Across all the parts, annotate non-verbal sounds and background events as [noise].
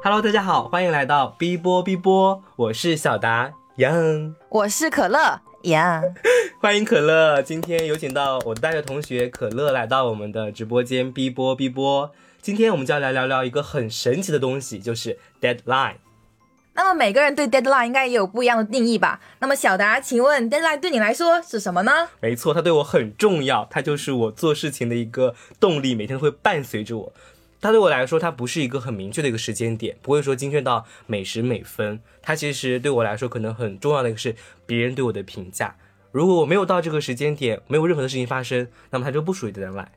Hello，大家好，欢迎来到 B 波 B 波，我是小达杨，我是可乐杨，[laughs] 欢迎可乐。今天有请到我的大学同学可乐来到我们的直播间 B 波 B 波。今天我们就要来聊聊一个很神奇的东西，就是 deadline。那么每个人对 deadline 应该也有不一样的定义吧？那么小达，请问 deadline 对你来说是什么呢？没错，它对我很重要，它就是我做事情的一个动力，每天都会伴随着我。它对我来说，它不是一个很明确的一个时间点，不会说精确到每时每分。它其实对我来说，可能很重要的一个是别人对我的评价。如果我没有到这个时间点，没有任何的事情发生，那么它就不属于 deadline。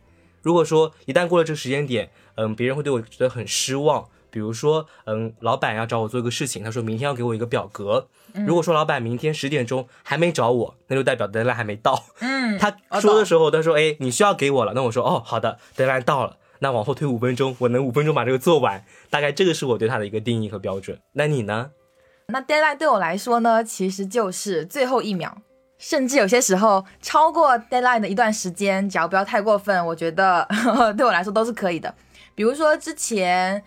如果说一旦过了这个时间点，嗯，别人会对我觉得很失望。比如说，嗯，老板要找我做一个事情，他说明天要给我一个表格。如果说老板明天十点钟还没找我，那就代表 deadline 还没到。嗯，他说的时候，他说，哎，你需要给我了。那我说，哦，好的，deadline 到了。那往后推五分钟，我能五分钟把这个做完，大概这个是我对它的一个定义和标准。那你呢？那 deadline 对我来说呢，其实就是最后一秒，甚至有些时候超过 deadline 的一段时间，只要不要太过分，我觉得 [laughs] 对我来说都是可以的。比如说之前，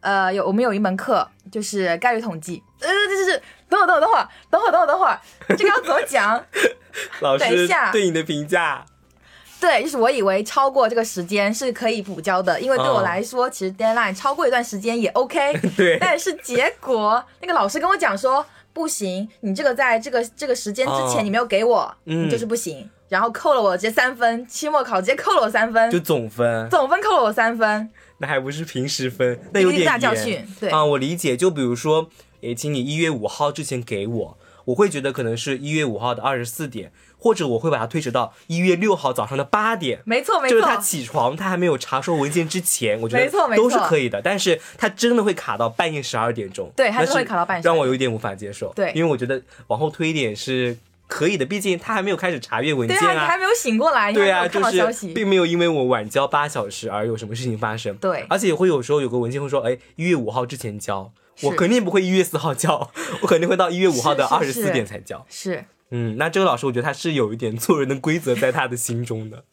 呃，有我们有一门课就是概率统计，呃，这就是等会儿等会儿等会儿等会儿等会儿等会儿，这个要怎么讲？[laughs] 老师等一下对你的评价，对，就是我以为超过这个时间是可以补交的，因为对我哦来说，其实 deadline 超过一段时间也 OK。[laughs] 对但是结果那个老师跟我讲说，不行，你这个在这个这个时间之哦前你没有给我，嗯你就是不行。然后扣了我直接三分，期末考直接扣了我三分就，总分，总分扣了我三分，那还不是平时分，那有点一个大教训。对，啊，我理解。就比如说，也请你一月五号之前给我，我会觉得可能是一月五号的二十四点，或者我会把它推迟到一月六号早上的八点。没错没错就是他，起床，他还没有查收文件之前，我觉得没错没错都是可以的。但是他真的会卡到半夜十二点钟，对他那是会卡到半夜让我有点无法接受。对因为我觉得往后推一点是可以的，毕竟他还没有开始查阅文对啊，你。还没有醒过来，对啊，就是并没有因为我晚交八小时而有什么事情发生。对而且会有时候有个文件会说，哎，一月五号之前交，我肯定不会一月四号交，我肯定会到一月五号的二十四点才交。是嗯，那这个老师我觉得他是有一点做人的规则在他的心中的，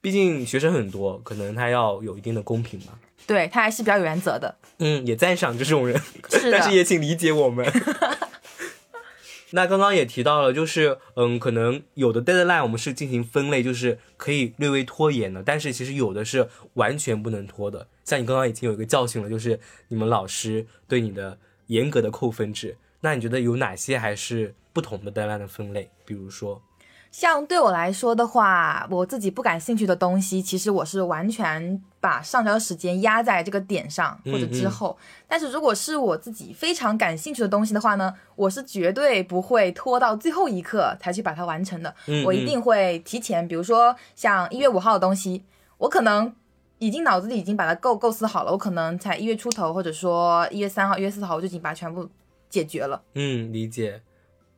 毕竟学生很多，可能他要有一定的公平吧。对他还是比较有原则的，嗯，也赞赏这种人，[laughs] 是但是也请理解我们。[laughs] 那刚刚也提到了，就是嗯，可能有的 deadline 我们是进行分类，就是可以略微拖延的，但是其实有的是完全不能拖的。像你刚刚已经有一个教训了，就是你们老师对你的严格的扣分制。那你觉得有哪些还是不同的 deadline 的分类？比如说，像对我来说的话，我自己不感兴趣的东西，其实我是完全把上交时间压在这个点上或者之后。但是如果是我自己非常感兴趣的东西的话呢，我是绝对不会拖到最后一刻才去把它完成的。嗯我一定会提前，比如说像一月五号的东西，我可能。已经脑子里已经把它构构思好了，我可能才一月出头，或者说一月三号、一月四号，我就已经把它全部解决了。嗯，理解，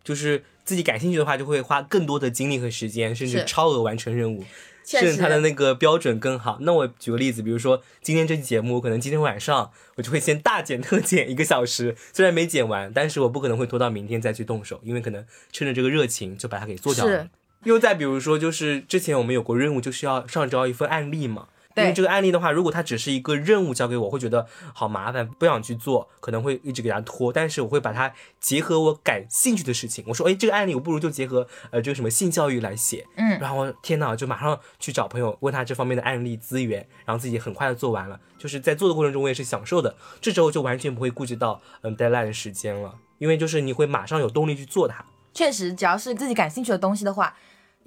就是自己感兴趣的话，就会花更多的精力和时间，甚至超额完成任务。甚至他的那个标准更好。那我举个例子，比如说今天这期节目，可能今天晚上我就会先大剪特剪一个小时，虽然没剪完，但是我不可能会拖到明天再去动手，因为可能趁着这个热情就把它给做掉了。又再比如说，就是之前我们有过任务，就是要上交一份案例嘛。因为这个案例的话，如果它只是一个任务交给我，会觉得好麻烦，不想去做，可能会一直给它拖。但是我会把它结合我感兴趣的事情，我说，哎，这个案例我不如就结合呃这个什么性教育来写，嗯然后天呐，就马上去找朋友问他这方面的案例资源，然后自己很快的做完了。就是在做的过程中，我也是享受的。这时候就完全不会顾及到嗯 deadline 的时间了，因为就是你会马上有动力去做它。确实，只要是自己感兴趣的东西的话，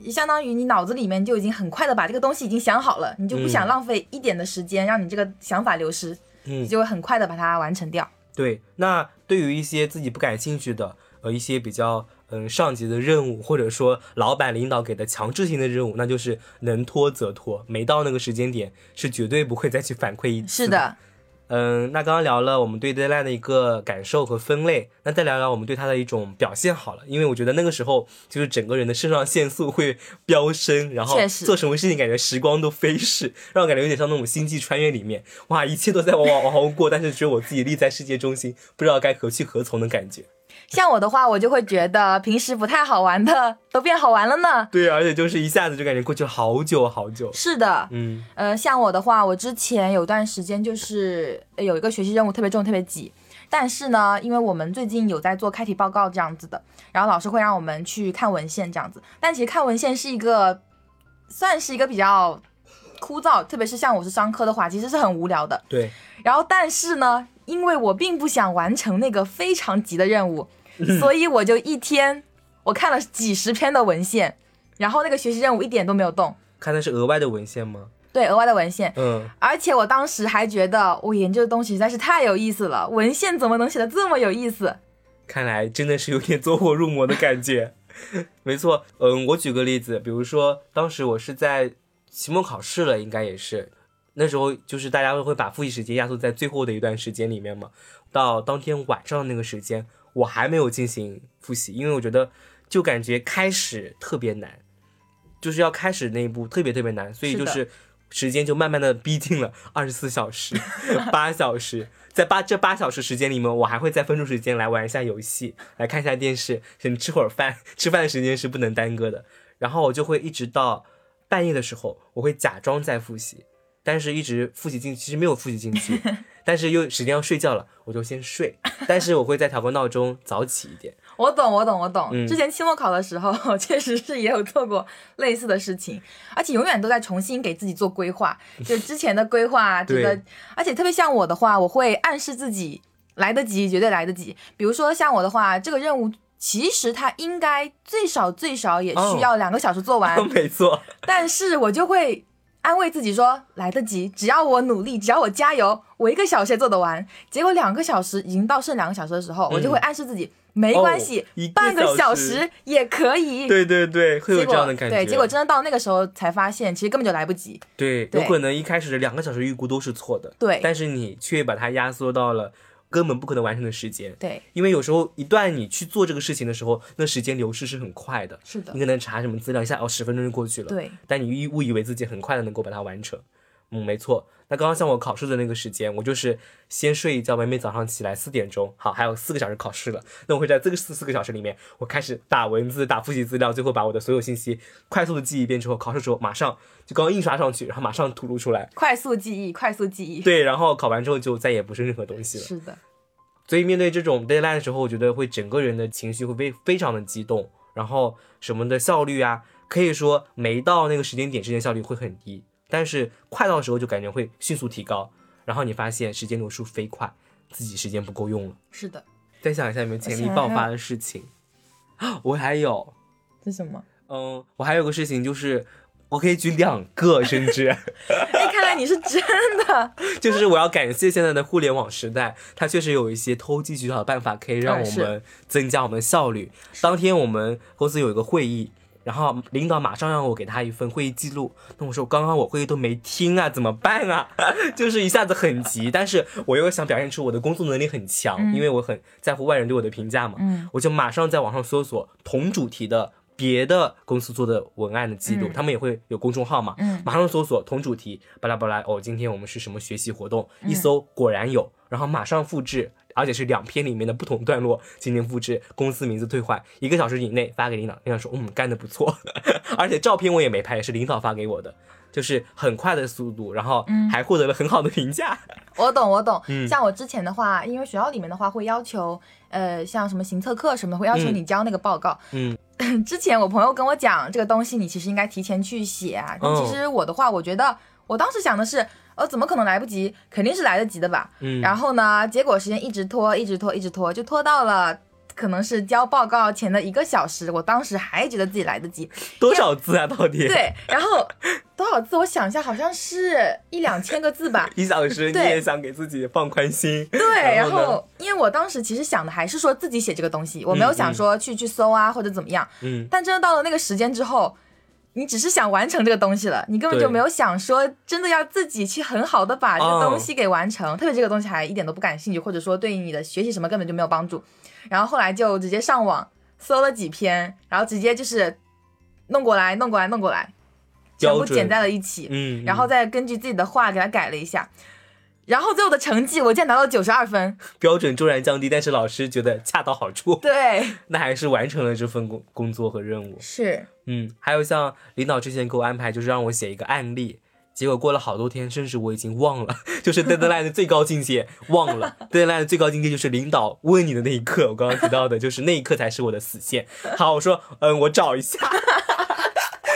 相当于你脑子里面就已经很快的把这个东西已经想好了，你就不想浪费一点的时间让你这个想法流失，嗯你就会很快的把它完成掉。对，那对于一些自己不感兴趣的，呃，一些比较嗯上级的任务，或者说老板领导给的强制性的任务，那就是能拖则拖，没到那个时间点是绝对不会再去反馈一次。是，的，嗯，那刚刚聊了我们对 deadline 的一个感受和分类，那再聊聊我们对它的一种表现好了，因为我觉得那个时候就是整个人的肾上腺素会飙升，然后做什么事情感觉时光都飞逝，让我感觉有点像那种星际穿越里面，哇，一切都在往往往后过，但是只有我自己立在世界中心，不知道该何去何从的感觉。像我的话，我就会觉得平时不太好玩的都变好玩了呢。对，而且就是一下子就感觉过去了好久好久。是的，嗯，呃，像我的话，我之前有段时间就是呃有一个学习任务特别重、特别挤，但是呢，因为我们最近有在做开题报告这样子的，然后老师会让我们去看文献这样子，但其实看文献是一个算是一个比较枯燥，特别是像我是商科的话，其实是很无聊的。对，然后但是呢，因为我并不想完成那个非常急的任务，[laughs] 所以我就一天我看了几十篇的文献，然后那个学习任务一点都没有动。看的是额外的文献吗？对，额外的文献，嗯，而且我当时还觉得我研究的东西实在是太有意思了，文献怎么能写的这么有意思？看来真的是有点走火入魔的感觉。[laughs] 没错，嗯，我举个例子，比如说当时我是在期末考试了，应该也是那时候，就是大家都会把复习时间压缩在最后的一段时间里面嘛。到当天晚上的那个时间，我还没有进行复习，因为我觉得就感觉开始特别难，就是要开始那一步特别特别难，所以就是时间就慢慢的逼近了二十四小时、[laughs] 八小时。在八这八小时时间里面，我还会再分出时间来玩一下游戏，来看一下电视，甚至吃会儿饭。吃饭的时间是不能耽搁的。然后我就会一直到半夜的时候，我会假装在复习，但是一直复习进，其实没有复习进去，但是又时间要睡觉了，我就先睡。[laughs] 但是我会再调个闹钟，早起一点。我懂，我懂，我懂。嗯之前期末考的时候，确实是也有做过类似的事情，而且永远都在重新给自己做规划。就之前的规划，觉得对，而且特别像我的话，我会暗示自己来得及，绝对来得及。比如说像我的话，这个任务。其实它应该最少最少也需要两个小时做完，[laughs] 没错，但是我就会安慰自己说来得及，只要我努力，只要我加油，我一个小时也做得完。结果两个小时已经到剩两个小时的时候，我就会暗示自己没关系，半个小小时时也可以。对对对，会有这样的感觉。对，结果真的到那个时候才发现，其实根本就来不及。对，对有可能一开始两个小时预估都是错的，对但是你却把它压缩到了根本不可能完成的时间。对，因为有时候一段你去做这个事情的时候，那时间流逝是很快的。是的你，可能查什么资料，一下哦十分钟就过去了。，对，但你误误以为自己很快的能够把它完成。嗯，没错。那刚刚像我考试的那个时间，我就是先睡一觉，每每早上起来四点钟，好，还有四个小时考试了。那我会在这个四四个小时里面，我开始打文字、打复习资料，最后把我的所有信息快速的记一遍之后，考试时候马上就刚刚印刷上去，然后马上吐露出来。快速记忆，快速记忆。对，然后考完之后就再也不是任何东西了。是的，所以面对这种 deadline 的时候，我觉得会整个人的情绪会非非常的激动，然后什么的效率啊，可以说没到那个时间点之前效率会很低，但是快到的时候就感觉会迅速提高，然后你发现时间流速飞快，自己时间不够用了。是的。再想一下有没有潜力爆发的事情？我还有，这是什么？嗯，我还有个事情就是。我可以举两个，甚 [laughs] 至哎，看来你是真的。[laughs] 就是我要感谢现在的互联网时代，它确实有一些偷鸡取巧的办法，可以让我们增加我们的效率。当天我们公司有一个会议，然后领导马上让我给他一份会议记录，那我说刚刚我会议都没听啊，怎么办啊？[laughs] 就是一下子很急，但是我又想表现出我的工作能力很强，因为我很在乎外人对我的评价嘛，嗯我就马上在网上搜索同主题的。别的公司做的文案的记录，嗯他们也会有公众号嘛，嗯马上搜索同主题，巴拉巴拉，哦，今天我们是什么学习活动？嗯一搜果然有，然后马上复制，而且是两篇里面的不同段落进行复制，公司名字退换，一个小时以内发给领导，领导说嗯干的不错，[laughs] 而且照片我也没拍，是领导发给我的，就是很快的速度，然后嗯还获得了很好的评价。[laughs] 我懂，我懂。嗯像我之前的话，因为学校里面的话会要求，呃，像什么行测课什么的，会要求嗯你交那个报告。嗯，[laughs] 之前我朋友跟我讲，这个东西你其实应该提前去写啊。其实我的话，我觉得我当时想的是，呃，怎么可能来不及？肯定是来得及的吧。嗯然后呢，结果时间一直拖，一直拖，一直拖，就拖到了。可能是交报告前的一个小时，我当时还觉得自己来得及，多少字啊？到底？，对，然后多少字？我想一下，好像是一两千个字吧。一小时你对也想给自己放宽心。对，然后因为我当时其实想的还是说自己写这个东西，我没有想说去去搜啊或者怎么样。嗯，但真的到了那个时间之后，你只是想完成这个东西了，你根本就没有想说真的要自己去很好的把这个哦东西给完成。特别这个东西还一点都不感兴趣，或者说对你的学习什么根本就没有帮助。然后后来就直接上网搜了几篇，然后直接就是弄过来弄过来弄过来，全部剪在了一起。嗯，然后再根据自己的话给它改了一下。然后最后的成绩我竟然拿到九十二分，标准骤然降低，但是老师觉得恰到好处，对，[laughs] 那还是完成了这份工工作和任务。是，嗯，还有像领导之前给我安排，就是让我写一个案例，结果过了好多天，甚至我已经忘了，[laughs] 就是 deadline 的最高境界忘了，[laughs] deadline 的最高境界就是领导问你的那一刻，我刚刚提到的，就是那一刻才是我的死线。好，我说，嗯，我找一下。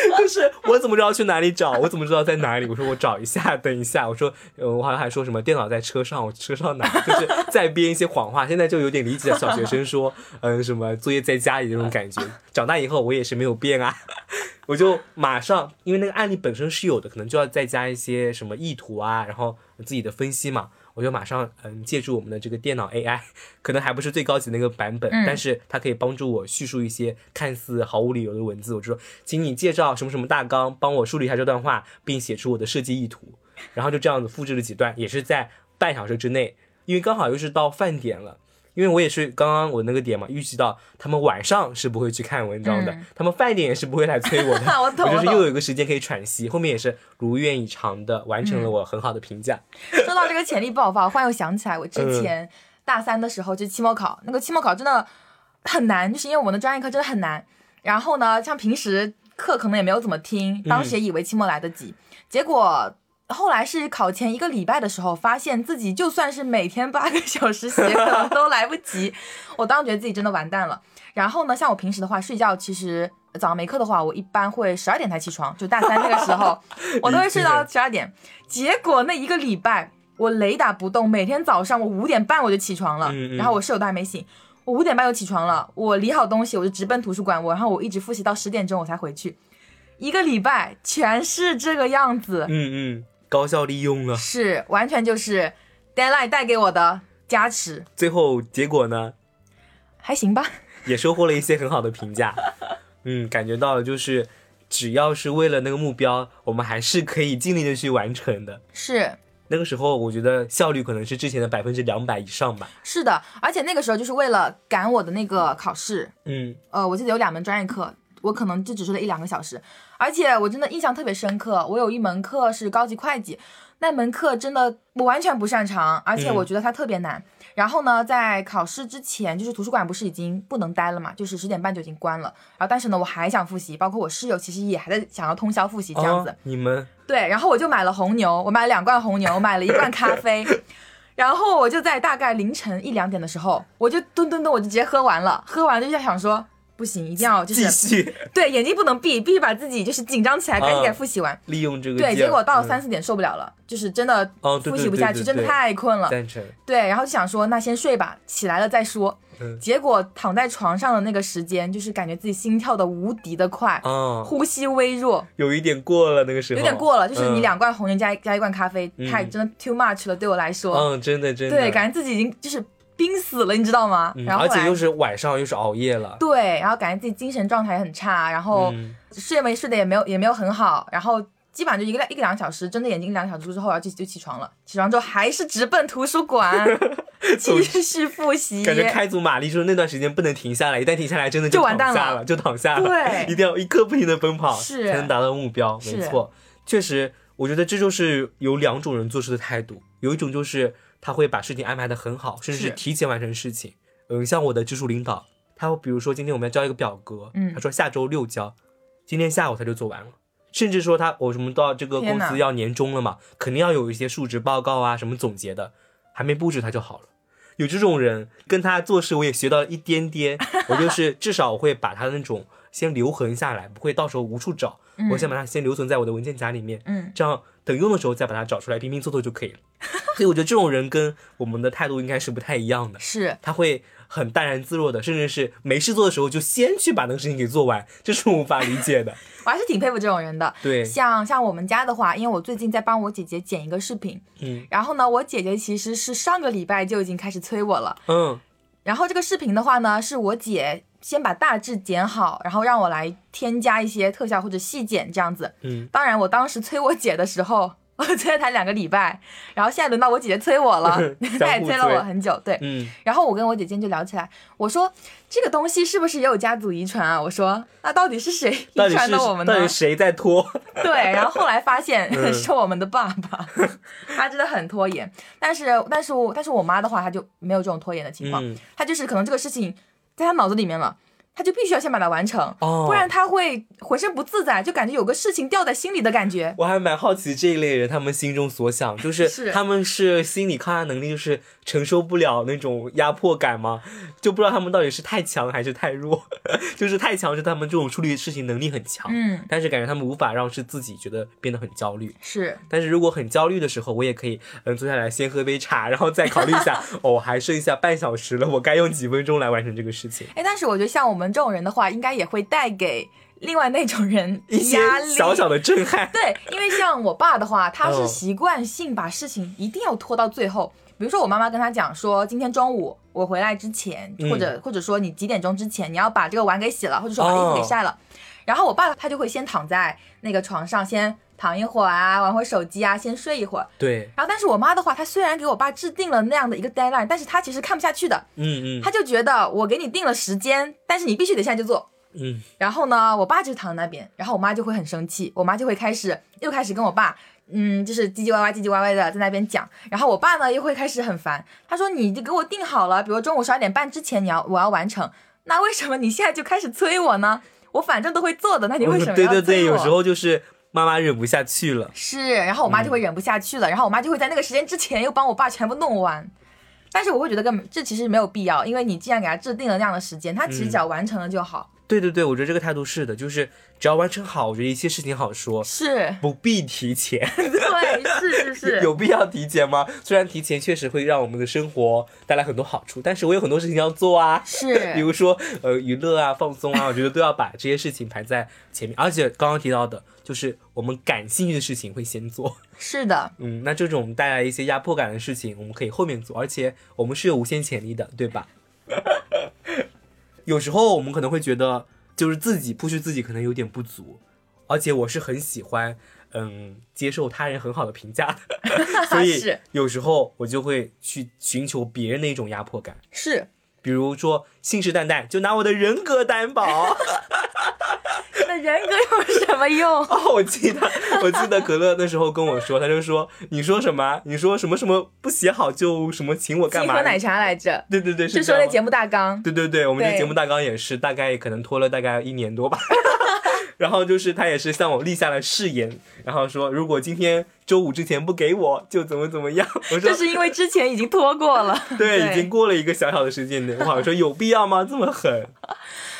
[laughs] 就是我怎么知道去哪里找？我怎么知道在哪里？我说我找一下，等一下。我说，呃，我好像还说什么电脑在车上，我车上哪？就是在编一些谎话。现在就有点理解小学生说，嗯，什么作业在家里那种感觉。长大以后我也是没有变啊，[laughs] 我就马上，因为那个案例本身是有的，可能就要再加一些什么意图啊，然后自己的分析嘛。我就马上嗯，借助我们的这个电脑 AI，[laughs] 可能还不是最高级那个版本，但是它可以帮助我叙述一些看似毫无理由的文字。我就说，请你介绍什么什么大纲，帮我梳理一下这段话，并写出我的设计意图。然后就这样子复制了几段，也是在半小时之内，因为刚好又是到饭点了。因为我也是刚刚我那个点嘛，预计到他们晚上是不会去看文章的，他们饭点也是不会来催我的，[laughs] 我就是又有一个时间可以喘息。后面也是如愿以偿的完成了我很好的评价。说到这个潜力爆发，我忽然又想起来，我之前大三的时候就期末考，那个期末考真的很难，就是因为我们的专业课真的很难。然后呢，像平时课可能也没有怎么听，当时也以为期末来得及，结果。后来是考前一个礼拜的时候，发现自己就算是每天八个小时写，可能都来不及。我当时觉得自己真的完蛋了。然后呢，像我平时的话，睡觉其实早上没课的话，我一般会十二点才起床。就大三那个时候，[laughs] 我都会睡到十二点。结果那一个礼拜，我雷打不动，每天早上我五点半我就起床了。然后我室友都还没醒，我五点半就起床了。我理好东西，我就直奔图书馆。我然后我一直复习到十点钟我才回去。一个礼拜全是这个样子。嗯嗯。高效利用了，是完全就是 deadline 带给我的加持。最后结果呢？还行吧，也收获了一些很好的评价。[laughs] 嗯，感觉到了，就是只要是为了那个目标，我们还是可以尽力的去完成的。是那个时候，我觉得效率可能是之前的百分之两百以上吧。是的，而且那个时候就是为了赶我的那个考试。嗯，呃，我记得有两门专业课。我可能就只睡了一两个小时，而且我真的印象特别深刻。我有一门课是高级会计，那门课真的我完全不擅长，而且我觉得它特别难。然后呢，在考试之前，就是图书馆不是已经不能待了嘛，就是十点半就已经关了。然后但是呢，我还想复习，包括我室友其实也还在想要通宵复习这样子。你们对，然后我就买了红牛，我买了两罐红牛，买了一罐咖啡，[laughs] 然后我就在大概凌晨一两点的时候，我就吨吨吨，我就直接喝完了。喝完就在想说。不行，一定要就是 [laughs] 对眼睛不能闭，必须把自己就是紧张起来，赶紧给复习完。利用这个对，结果到了三四点受不了了，就是真的复习不下去，真的太困了。对，然后就想说那先睡吧，起来了再说。结果躺在床上的那个时间，就是感觉自己心跳的无敌的快，呼吸微弱，有一点过了那个时候，有点过了，就是你两罐红牛加加一罐咖啡，太真的 too much 了，对我来说。嗯，真的真的。对，感觉自己已经就是。濒死了，你知道吗？然后而且又是晚上，又是熬夜了。对，然后感觉自己精神状态很差，然后睡没睡的也没有也没有很好，然后基本上就一个一个两个小时，睁着眼睛一两个小时之后，然后就就起床了。起床之后还是直奔图书馆 [laughs] 继续复习。感觉开足马力，就是那段时间不能停下来，一旦停下来，真的就完蛋了，就躺下了。对，[laughs] 一定要一刻不停的奔跑，是才能达到目标。没错，确实，我觉得这就是有两种人做事的态度，有一种就是。他会把事情安排的很好，甚至是提前完成事情。嗯，像我的直属领导，他比如说今天我们要交一个表格，嗯，他说下周六交，今天下午他就做完了。甚至说他我什么到这个公司要年终了嘛，肯定要有一些述职报告啊，什么总结的，还没布置他就好了。有这种人跟他做事，我也学到了一点点。[laughs] 我就是至少我会把他的那种先留痕下来，不会到时候无处找。我先把它先留存在我的文件夹里面，嗯，这样等用的时候再把它找出来拼拼凑凑就可以了。[laughs] 所以我觉得这种人跟我们的态度应该是不太一样的，是他会很淡然自若的，甚至是没事做的时候就先去把那个事情给做完，这是我无法理解的。[laughs] 我还是挺佩服这种人的。对，像像我们家的话，因为我最近在帮我姐姐剪一个视频，嗯，然后呢，我姐姐其实是上个礼拜就已经开始催我了，嗯，然后这个视频的话呢，是我姐。先把大致剪好，然后让我来添加一些特效或者细剪这样子。嗯，当然，我当时催我姐的时候，[laughs] 我催了她两个礼拜，然后现在轮到我姐姐催我了，[laughs] 她也催了我很久，对，嗯，然后我跟我姐姐就聊起来，我说这个东西是不是也有家族遗传啊？我说那到底是谁遗传的我们呢到？底谁在拖？[laughs] 对，然后后来发现嗯是我们的爸爸，他真的很拖延。但是，但是我但是我妈的话，她就没有这种拖延的情况，嗯，她就是可能这个事情在他脑子里面了，她就必须要先把它完成，哦不然他会浑身不自在，就感觉有个事情吊在心里的感觉。我还蛮好奇这一类人他们心中所想，就是 [laughs] 是他们是心理抗压能力就是承受不了那种压迫感吗？就不知道他们到底是太强还是太弱，[laughs] 就是太强是他们这种处理事情能力很强，嗯，但是感觉他们无法让是自己觉得变得很焦虑。是但是如果很焦虑的时候，我也可以嗯坐下来先喝杯茶，然后再考虑一下，[laughs] 哦，还剩下半小时了，我该用几分钟来完成这个事情。哎，但是我觉得像我们这种人的话，应该也会带给另外那种人一些压力。小小的震撼，对，因为像我爸的话，他是哦习惯性把事情一定要拖到最后。比如说，我妈妈跟他讲说，今天中午我回来之前，嗯或者或者说你几点钟之前，你要把这个碗给洗了，或者说把衣服给哦晒了。然后我爸他就会先躺在那个床上，先躺一会儿啊，玩会儿手机啊，先睡一会儿。对，然后，但是我妈的话，她虽然给我爸制定了那样的一个 deadline，但是她其实看不下去的，嗯嗯她就觉得我给你定了时间，但是你必须得现在就做。嗯，然后呢，我爸就躺在那边，然后我妈就会很生气，我妈就会开始又开始跟我爸，嗯，就是唧唧歪歪、唧唧歪歪的在那边讲。然后我爸呢又会开始很烦，他说你就给我定好了，比如中午十二点半之前你要我要完成，那为什么你现在就开始催我呢？我反正都会做的，那你为什么要催我？对对对，有时候就是妈妈忍不下去了。是，然后我妈就会忍不下去了，然后我妈就会在那个时间之前又帮我爸全部弄完。但是我会觉得根本这其实没有必要，因为你既然给他制定了那样的时间，他其实只要完成了就好。对对对，我觉得这个态度是的，就是只要完成好，我觉得一切事情好说，是，不必提前。对，是是是，[laughs] 有必要提前吗？虽然提前确实会让我们的生活带来很多好处，但是我有很多事情要做啊。是 [laughs] 比，如说，呃，娱乐啊、放松啊，我觉得都要把这些事情排在前面。而且刚刚提到的，就是我们感兴趣的事情会先做。[laughs] 是的，嗯，那这种带来一些压迫感的事情，我们可以后面做，而且我们是有无限潜力的，对吧？有时候我们可能会觉得，就是自己 push 自己可能有点不足，而且我是很喜欢，嗯，接受他人很好的评价的，[laughs] 所以有时候我就会去寻求别人的一种压迫感，是，比如说信誓旦旦，就拿我的人格担保。[laughs] 那人格有什么用？[laughs] 哦，我记得，我记得可乐那时候跟我说，他就说，你说什么？你说什么什么不写好就什么请我干嘛？请喝奶茶来着，对对对，是说那节目大纲。对对对，我们这节目大纲也是大概可能拖了大概一年多吧。[laughs] 然后就是他也是向我立下了誓言，然后说如果今天周五之前不给我，就怎么怎么样。我说这是因为之前已经拖过了。[laughs] 对，已经过了一个小小的时间点。我说有必要吗？这么狠？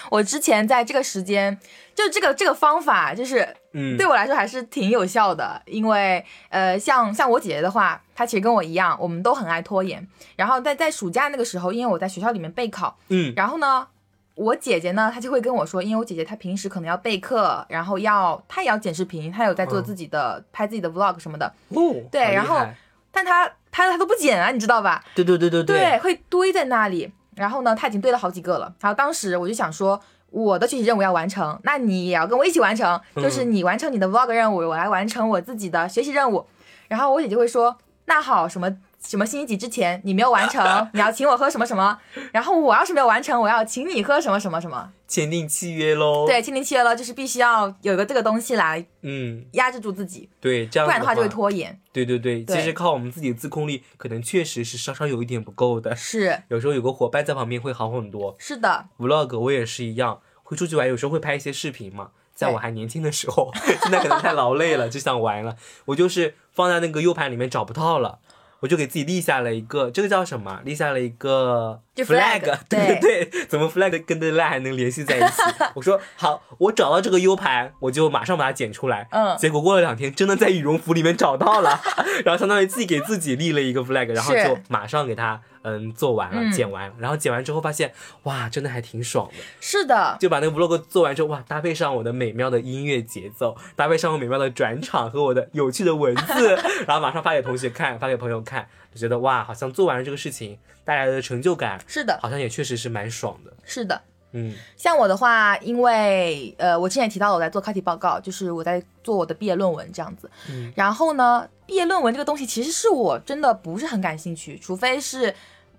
我之前在这个时间，就这个这个方法，就是嗯，对我来说还是挺有效的，因为呃，像像我姐姐的话，她其实跟我一样，我们都很爱拖延。然后在在暑假那个时候，因为我在学校里面备考，嗯然后呢，我姐姐呢，她就会跟我说，因为我姐姐她平时可能要备课，然后要她也要剪视频，她有在做嗯自己的、拍自己的 vlog 什么的，哦，对然后但她拍了她都不剪啊，你知道吧？对对对对对，会堆在那里。然后呢，她已经堆了好几个了。然后当时我就想说，我的学习任务要完成，那你也要跟我一起完成，就是你完成你的 vlog 任务，我来完成我自己的学习任务。然后我姐就会说，那好，什么什么星期几之前你没有完成，[laughs] 你要请我喝什么什么。然后我要是没有完成，我要请你喝什么什么什么。签订契约喽。，对，签订契约喽，就是必须要有一个这个东西来嗯，压制住自己，对，这样不然的话就会拖延。对对对，对其实靠我们自己的自控力，可能确实是稍稍有一点不够的。是有时候有个伙伴在旁边会好很多。是的，vlog 我也是一样，会出去玩，有时候会拍一些视频嘛。在我还年轻的时候，[laughs] 现在可能太劳累了，就想玩了。我就是放在那个 U 盘里面找不到了，我就给自己立下了一个，这个叫什么？立下了一个就 flag，对对对，怎么 flag 跟 deadline 还能联系在一起？[laughs] 我说好，我找到这个 U 盘，我就马上把它剪出来。嗯结果过了两天，真的在羽绒服里面找到了，[laughs] 然后相当于自己给自己立了一个 flag，然后就马上给它嗯做完了，嗯剪完了，然后剪完之后发现哇，真的还挺爽的。是的，就把那个 vlog 做完之后，哇，搭配上我的美妙的音乐节奏，搭配上我美妙的转场和我的有趣的文字，[laughs] 然后马上发给同学看，发给朋友看，就觉得哇，好像做完了这个事情带来的成就感，是的，好像也确实是蛮爽的。是的。嗯 [laughs] 像我的话，因为呃，我之前也提到我在做课题报告，就是我在做我的毕业论文这样子。嗯然后呢，毕业论文这个东西，其实是我真的不是很感兴趣，除非是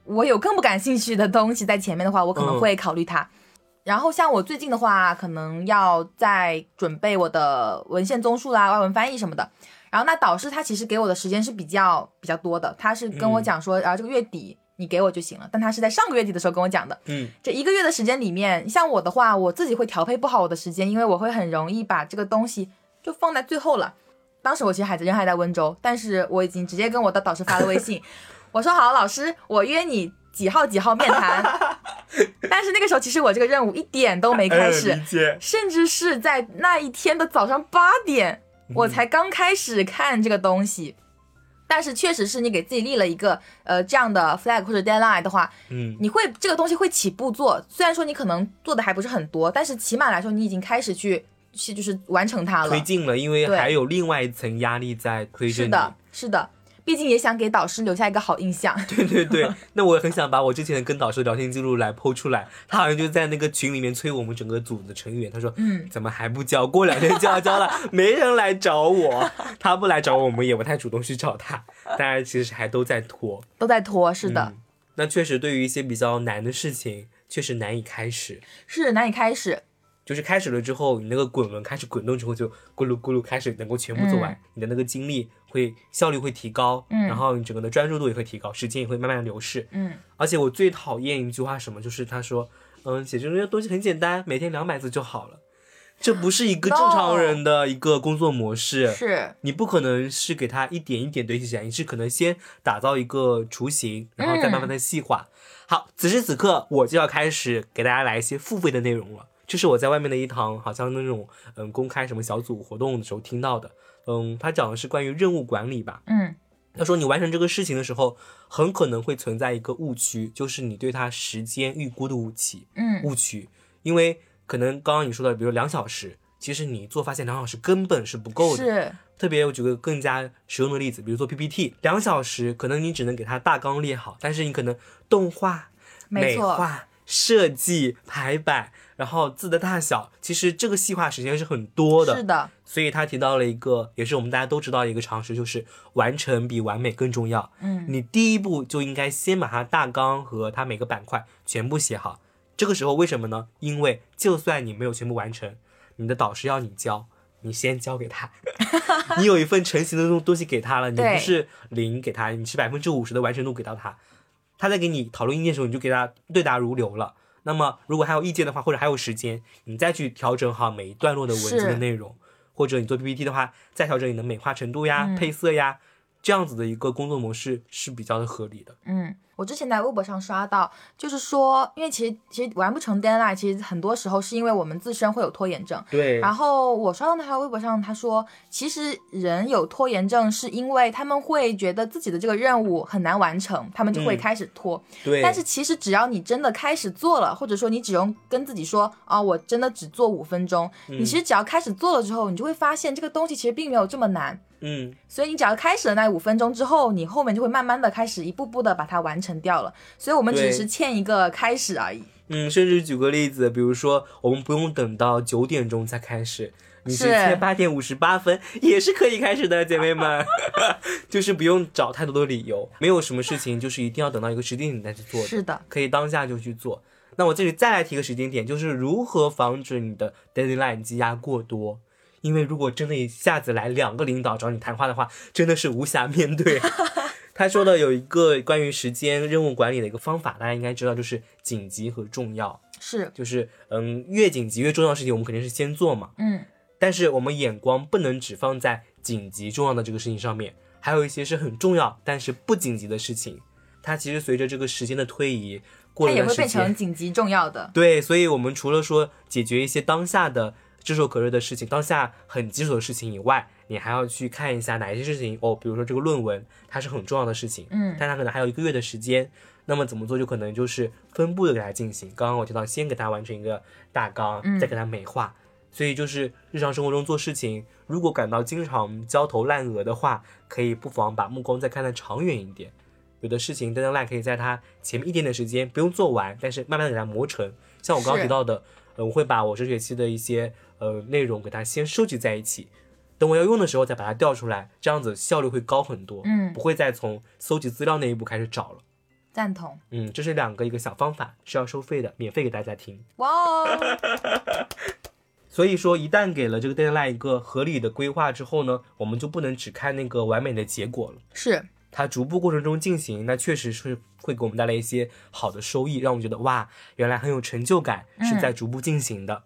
我有更不感兴趣的东西在前面的话，我可能会考虑它。然后像我最近的话，可能要在准备我的文献综述啦、外文翻译什么的。然后那导师他其实给我的时间是比较比较多的，他是跟我讲说，然后这个月底你给我就行了。但他是在上个月底的时候跟我讲的，嗯，这一个月的时间里面，像我的话，我自己会调配不好我的时间，因为我会很容易把这个东西就放在最后了。当时我其实还在人还在温州，但是我已经直接跟我的导师发了微信，我说好，老师，我约你几号几号面谈。[laughs] 但是那个时候，其实我这个任务一点都没开始，甚至是在那一天的早上八点，我才刚开始看这个东西。但是确实是你给自己立了一个呃这样的 flag 或者 deadline 的话，嗯，你会这个东西会起步做。虽然说你可能做的还不是很多，但是起码来说，你已经开始去去就是完成它了，推进了，因为还有另外一层压力在推着你。是的，是的。毕竟也想给导师留下一个好印象。对 [laughs] 对对，[laughs] 那我也很想把我之前跟导师的聊天记录来剖出来。他好像就在那个群里面催我们整个组的成员，他说：“嗯，怎么还不交？过两天就要交了，没人来找我。[laughs] 他不来找我们，也不太主动去找他。大家其实还都在拖，都在拖。是的，那确实对于一些比较难的事情，确实难以开始，是难以开始。就是开始了之后，你那个滚轮开始滚动之后，就咕噜咕噜开始能够全部做完，你的那个精力。会效率会提高，嗯，然后你整个的专注度也会提高，时间也会慢慢流逝，嗯，而且我最讨厌一句话什么，就是他说，嗯，写这些东西很简单，每天两百字就好了，这不是一个正常人的一个工作模式，是。你不可能是给他一点一点堆砌起来，你是可能先打造一个雏形，然后再慢慢的细化。好，此时此刻我就要开始给大家来一些付费的内容了，这是我在外面的一堂好像那种嗯公开什么小组活动的时候听到的。嗯，他讲的是关于任务管理吧。嗯，他说你完成这个事情的时候，很可能会存在一个误区，就是你对它时间预估的误区。嗯，误区，因为可能刚刚你说的，比如两小时，其实你做发现两小时根本是不够的。是。特别我举个更加实用的例子，比如做 PPT，两小时可能你只能给它大纲列好，但是你可能动画、美化、设计、排版。然后字的大小，其实这个细化时间是很多的。是的，所以他提到了一个，也是我们大家都知道的一个常识，就是完成比完美更重要。嗯，你第一步就应该先把它大纲和它每个板块全部写好。这个时候为什么呢？因为就算你没有全部完成，你的导师要你交，你先交给他。[laughs] 你有一份成型的东东西给他了，你不是零给他，你是百分之五十的完成度给到他。他在给你讨论意见的时候，你就给他对答如流了。那么，如果还有意见的话，或者还有时间，你再去调整好每一段落的文字的内容，或者你做 PPT 的话，再调整你的美化程度呀、配色呀，这样子的一个工作模式是比较的合理的。嗯。我之前在微博上刷到，就是说，因为其实其实完不成 deadline，其实很多时候是因为我们自身会有拖延症。对。然后我刷到那条微博上，他说，其实人有拖延症是因为他们会觉得自己的这个任务很难完成，他们就会开始拖。对。但是其实只要你真的开始做了，或者说你只用跟自己说啊，我真的只做五分钟，你其实只要开始做了之后，你就会发现这个东西其实并没有这么难。嗯，所以你只要开始了那五分钟之后，你后面就会慢慢的开始一步步的把它完成掉了。所以我们只是欠一个开始而已。嗯，甚至举个例子，比如说我们不用等到九点钟才开始，你是欠八点五十八分也是可以开始的，姐妹们，[laughs] 就是不用找太多的理由，没有什么事情就是一定要等到一个时间点再去做。是的，可以当下就去做。那我这里再来提个时间点，就是如何防止你的 deadline 积压过多。因为如果真的一下子来两个领导找你谈话的话，真的是无暇面对。[laughs] 他说的有一个关于时间任务管理的一个方法，大家应该知道，就是紧急和重要。是，就是嗯，越紧急越重要的事情，我们肯定是先做嘛。嗯。但是我们眼光不能只放在紧急重要的这个事情上面，还有一些是很重要但是不紧急的事情，它其实随着这个时间的推移，过它也会变成紧急重要的。[laughs] 对，所以我们除了说解决一些当下的。炙手可热的事情，当下很棘手的事情以外，你还要去看一下哪一些事情哦。比如说这个论文，它是很重要的事情，嗯，但它可能还有一个月的时间。那么怎么做？就可能就是分步的给它进行。刚刚我提到，先给它完成一个大纲，再给它美化。所以就是日常生活中做事情，如果感到经常焦头烂额的话，可以不妨把目光再看得长远一点。有的事情 deadline 可以在它前面一点点时间不用做完，但是慢慢的给它磨成。像我刚刚提到的，呃，我会把我这学期的一些。呃，内容给它先收集在一起，等我要用的时候再把它调出来，这样子效率会高很多。嗯不会再从搜集资料那一步开始找了。赞同。嗯，这是两个一个小方法，是要收费的，免费给大家听。哇哦，[laughs] 所以说，一旦给了这个 deadline 一个合理的规划之后呢，我们就不能只看那个完美的结果了。是它逐步过程中进行，那确实是会给我们带来一些好的收益，让我们觉得哇，原来很有成就感，是在逐步进行的。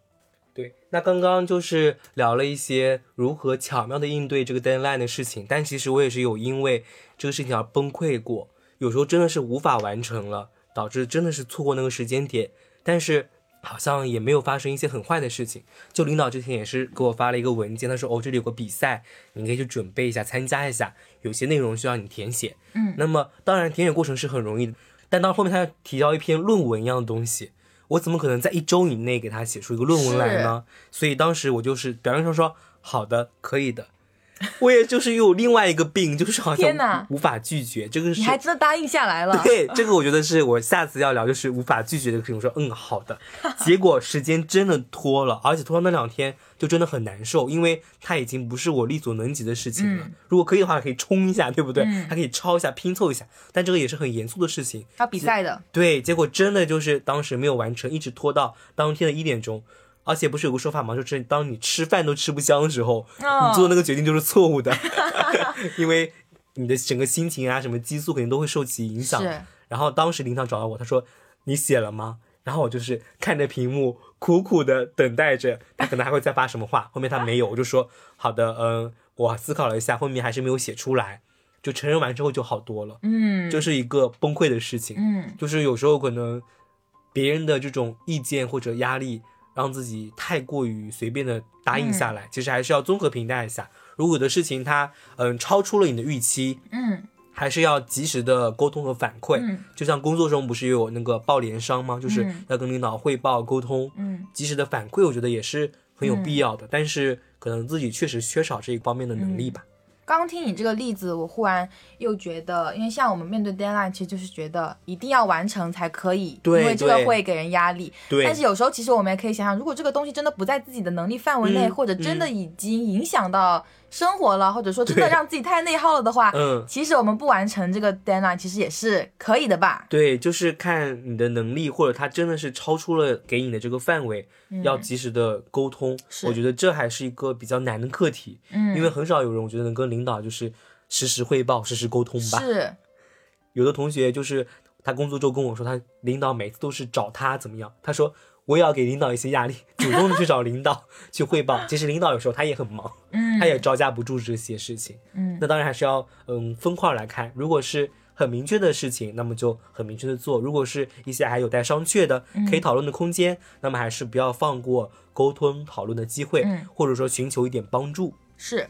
对，那刚刚就是聊了一些如何巧妙的应对这个 deadline 的事情，但其实我也是有因为这个事情而崩溃过，有时候真的是无法完成了，导致真的是错过那个时间点，但是好像也没有发生一些很坏的事情。就领导之前也是给我发了一个文件，他说哦这里有个比赛，你可以去准备一下，参加一下，有些内容需要你填写。嗯那么当然填写过程是很容易的，但到后面他要提交一篇论文一样的东西。我怎么可能在一周以内给他写出一个论文来呢？所以当时我就是表面上说好的，可以的，[laughs] 我也就是有另外一个病，就是好像无法拒绝，这个是你还真的答应下来了。对，这个我觉得是我下次要聊，就是无法拒绝这个事情。我说嗯，好的。[laughs] 结果时间真的拖了，而且拖到那两天就真的很难受，因为它已经不是我力所能及的事情了。嗯如果可以的话，可以冲一下，对不对？嗯还可以抄一下、拼凑一下，但这个也是很严肃的事情。要比赛的，对，结果真的就是当时没有完成，一直拖到当天的一点钟。而且不是有个说法吗？就是当你吃饭都吃不香的时候，哦你做的那个决定就是错误的，[laughs] 因为你的整个心情啊，什么激素肯定都会受其影响。是然后当时领导找到我，他说：“你写了吗？”然后我就是看着屏幕，苦苦的等待着他可能还会再发什么话。后面他没有，我就说：“好的，嗯，我思考了一下，后面还是没有写出来。”就承认完之后就好多了，嗯，这是一个崩溃的事情。嗯就是有时候可能别人的这种意见或者压力，让自己太过于随便的答应下来，其实还是要综合评价一下。如果有的事情它嗯超出了你的预期，嗯还是要及时的沟通和反馈。嗯就像工作中不是有那个报联商吗？就是嗯要跟领导汇报沟通，嗯及时的反馈，我觉得也是很有必要的。但是可能自己确实缺少这一方面的能力吧。刚听你这个例子，我忽然又觉得，因为像我们面对 deadline，其实就是觉得一定要完成才可以，因为这个会给人压力。对但是有时候其实我们也可以想想，如果这个东西真的不在自己的能力范围内，嗯或者真的已经影响到生活了，或者说真的让自己太内耗了的话，嗯，其实我们不完成这个 deadline，其实也是可以的吧？对，就是看你的能力，或者他真的是超出了给你的这个范围，要及时的沟通。我觉得这还是一个比较难的课题，嗯，因为很少有人我觉得能跟领导就是实时汇报、实时沟通吧。是，有的同学就是他工作之后跟我说，他领导每次都是找他怎么样，他说我也要给领导一些压力，[laughs] 主动的去找领导 [laughs] 去汇报。[laughs] 其实领导有时候他也很忙，嗯，他也招架不住这些事情。嗯那当然还是要嗯分块儿来看，如果是很明确的事情，那么就很明确的做；如果是一些还有待商榷的、可以讨论的空间，那么还是不要放过沟通讨论的机会，嗯或者说寻求一点帮助。是，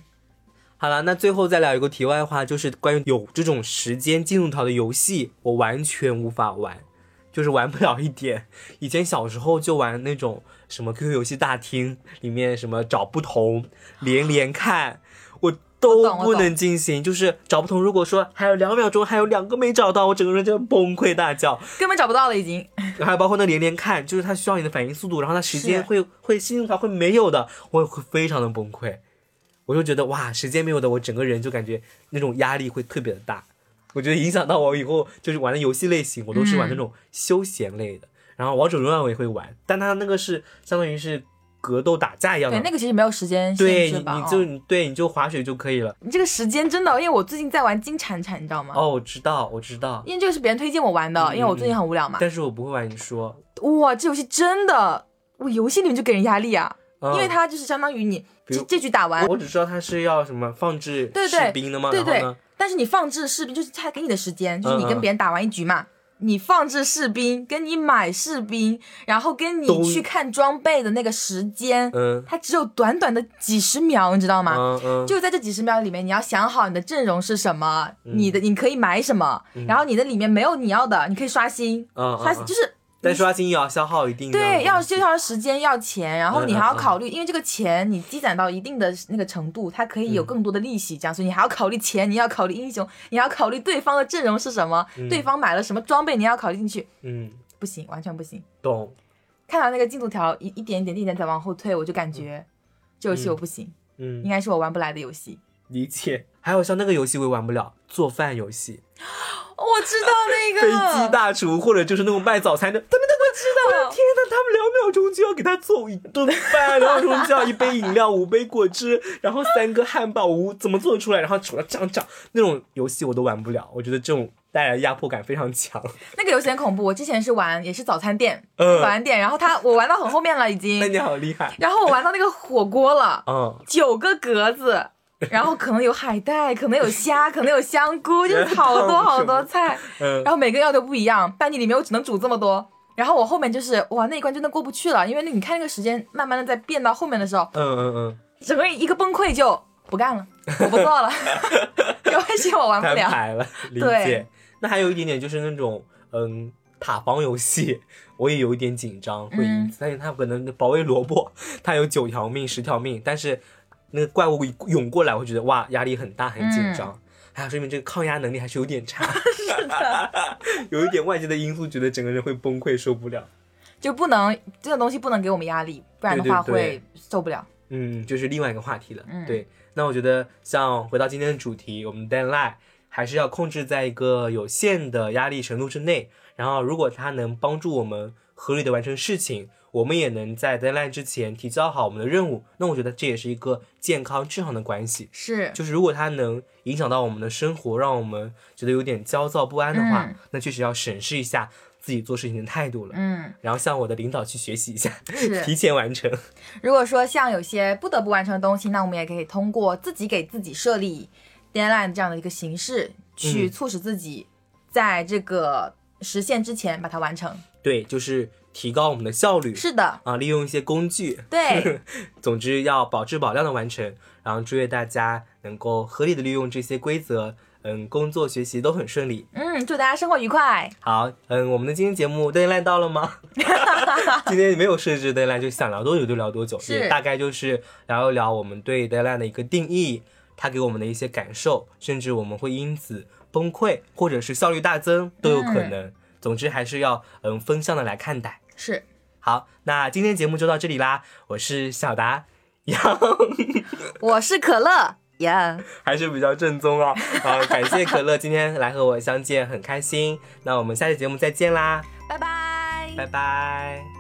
好了，那最后再聊一个题外话，就是关于有这种时间进度条的游戏，我完全无法玩，就是玩不了一点。以前小时候就玩那种什么 QQ 游戏大厅里面什么找不同、连 [laughs] 连看，我我都不能进行。就是找不同，如果说还有两秒钟，还有两个没找到，我整个人就崩溃大叫。根本找不到了已经。[laughs] 还有包括那连连看，就是它需要你的反应速度，然后它时间会会信用卡会没有的，我会非常的崩溃。我就觉得哇，时间没有的，我整个人就感觉那种压力会特别的大。我觉得影响到我以后就是玩的游戏类型，我都是玩那种休闲类的。然后王者荣耀我也会玩，但它那个是相当于是格斗打架一样的对，。那个其实没有时间对你，限制吧？你哦就你对你就划水就可以了。你这个时间真的，因为我最近在玩金铲铲，你知道吗？哦，我知道，我知道，因为这个是别人推荐我玩的，嗯因为我最近很无聊嘛。但是我不会玩。你说，哇，这游戏真的，我游戏里面就给人压力啊，嗯因为它就是相当于你这这局打完，我只知道它是要什么放置对对士兵的吗？对对？但是你放置士兵就是他给你的时间，就是你跟别人打完一局嘛。你放置士兵，跟你买士兵，然后跟你去看装备的那个时间，嗯。它只有短短的几十秒，你知道吗？嗯嗯，就在这几十秒里面，你要想好你的阵容是什么，嗯。你的你可以买什么，然后你的里面没有你要的，你可以刷新，嗯刷新就是但刷新也要消耗一定的对，要东西就要时间要钱，然后嗯你还要嗯嗯考虑，因为这个钱你积攒到一定的那个程度，它可以有嗯更多的利息，这样，所以你还要考虑钱，你要考虑英雄，你要考虑对方的阵容是什么，对方买了什么装备，你要考虑进去，嗯，不行，完全不行。懂。看到那个进度条一一点一点一点在往后退，我就感觉这游戏我不行。嗯应，该是我玩不来的游戏。理解。还有像那个游戏我也玩不了，做饭游戏，我知道那个飞个机大厨或者就是那种卖早餐的，他们知道天呐，他们两秒钟就要给他做一顿饭，两秒钟就要一杯饮料、五杯果汁，然后三个汉堡，五怎么做得出来？然后除了这样这样，那种游戏我都玩不了。我觉得这种带来的压迫感非常强。那个游戏很恐怖。我之前是玩也是早餐店，嗯早餐店，然后他我玩到很后面了已经那经，你好厉害，然后我玩到那个火锅了，嗯，九个格子。然后可能有海带，可能有虾，可能有香菇，就是好多好多菜，嗯然后每个药都不一样，但你里面我只能煮这么多。然后我后面就是哇，那一关真的过不去了，因为那你看那个时间慢慢的在变到后面的时候，嗯嗯嗯，整个人一个崩溃就不干了，我不做了，[laughs] 游戏我玩不了。摊牌了，理对解。那还有一点点就是那种嗯塔防游戏，我也有一点紧张，会但是它可能保卫萝卜，它有九条命、十条命，但是那个怪物一涌过来，我会觉得哇压力很大，很紧张。还有说明这个抗压能力还是有点差，是 [laughs] 的有一点外界的因素，觉得整个人会崩溃，受不了。就不能这个东西不能给我们压力，不然的话会受不了。嗯，就是另外一个话题了。嗯对，那我觉得像回到今天的主题，我们 deadline 还是要控制在一个有限的压力程度之内。然后，如果它能帮助我们合理的完成事情，我们也能在 deadline 之前提交好我们的任务。那我觉得这也是一个健康正常的关系。是，就是如果它能影响到我们的生活，让我们觉得有点焦躁不安的话，嗯那确实要审视一下自己做事情的态度了。嗯，然后向我的领导去学习一下，[laughs] 提前完成。[laughs] 如果说像有些不得不完成的东西，那我们也可以通过自己给自己设立 deadline 这样的一个形式，去嗯促使自己在这个实现之前把它完成。对，就是提高我们的效率。是的，啊，利用一些工具，对，[laughs] 总之要保质保量的完成。然后祝愿大家能够合理的利用这些规则，嗯，工作学习都很顺利。嗯，祝大家生活愉快。好，嗯，我们的今天节目 deadline 到了吗？[laughs] 今天没有设置 deadline，就想聊多久就聊多久，是也大概就是聊一聊我们对 deadline 的一个定义，它给我们的一些感受，甚至我们会因此崩溃，或者是效率大增都有可能。总之还是要嗯分向的来看待。是，好，那今天节目就到这里啦，我是小达。[laughs] 杨我是可乐呀。还是比较正宗哦，好，感谢可乐今天来和我相见，很开心。那我们下期节目再见啦，拜拜。拜拜。